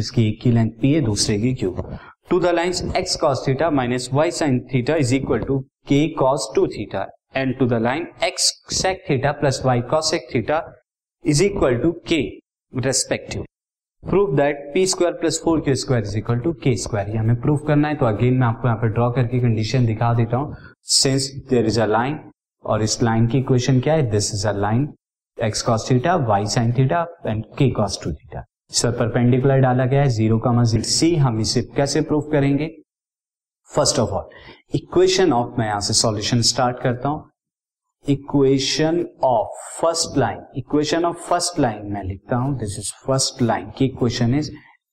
इसकी एक की लेंथ पी है दूसरे की q to the lines x cos theta minus y sine theta is equal to k cos two theta and to the line x sec theta plus y cos cosec theta is equal to k respective prove that p square plus four k square is equal to k square ये हमें prove करना है तो again मैं आपको यहाँ पर draw करके कंडीशन दिखा देता हूँ. Since there is a line और इस लाइन की इक्वेशन क्या है? This is a line x cos theta y sine theta and k cos two theta इस पर परपेंडिकुलर डाला गया है ज़ीरो का मजीद सी हम इसे कैसे प्रूव करेंगे? First of all equation of मैं यहाँ से सॉल्यूशन स्टार्ट करता हूँ। Equation of first line equation of first line मैं लिखता हूँ। दिस इज़ फ़र्स्ट लाइन की equation is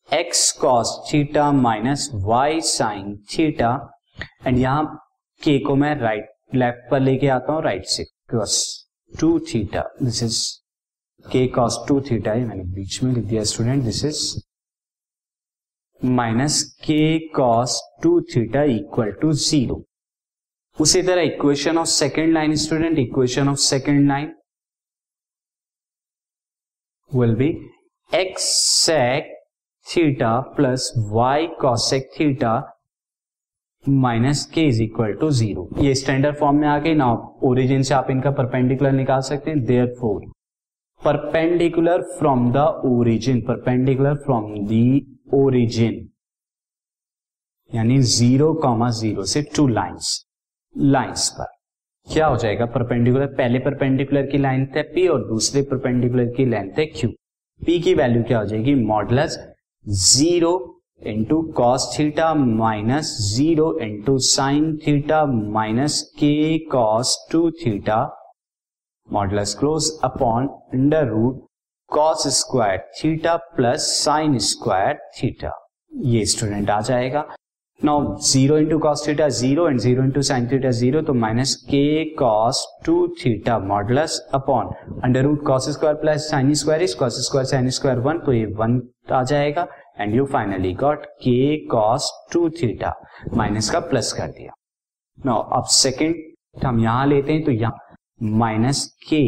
x cos theta minus y sine theta and यहाँ के को मैं राइट right, लेफ़्ट पर लेके आता हूँ राइट से cross two theta this is k cos two theta है मैंने बीच में लिख दिया student this is minus k cos two theta equal to zero उसी तरह equation of second line student equation of second line will be x sec theta plus y cosec theta minus k is equal to zero standard form में आ गई ना origin से आप इनका perpendicular निकाल सकते हैं therefore perpendicular from the origin perpendicular from the origin यानी ज़ीरो कॉमा ज़ीरो से टू लाइंस लाइंस पर. क्या हो जाएगा? परपेंडिकुलर पहले परपेंडिकुलर की लेंथ है पी और दूसरे परपेंडिकुलर की लेंथ है क्यू पी की वैल्यू क्या हो जाएगी? Modulus zero into cos theta minus zero into sine theta minus k cos two theta modulus close upon under root cos square theta plus sine square theta ये student आ जाएगा। Now zero into cos theta zero and zero into sine theta zero तो minus k cos two theta modulus upon under root cos square plus sine square is cos square sine square one तो ये one आ जाएगा। And you finally got k cos two theta minus का plus कर दिया। Now अब second हम यहाँ लेते हैं तो यहाँ minus k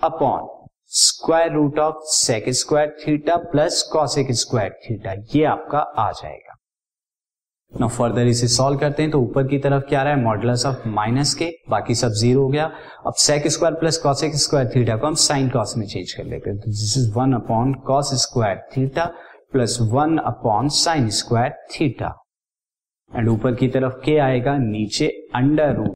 upon square root of sec square theta plus cosec square theta ये आपका आ जाएगा। ना फर्दर इसे सॉल्व करते हैं तो ऊपर की तरफ़ क्या रहा है? मॉडुलस ऑफ़ माइनस के बाकी सब ज़ीरो हो गया। अब sec square plus cosec square theta को हम साइन कॉस में चेंज कर लेते हैं। तो this is one upon cos square theta plus one upon sine square theta and ऊपर की तरफ़ के आएगा, नीचे under root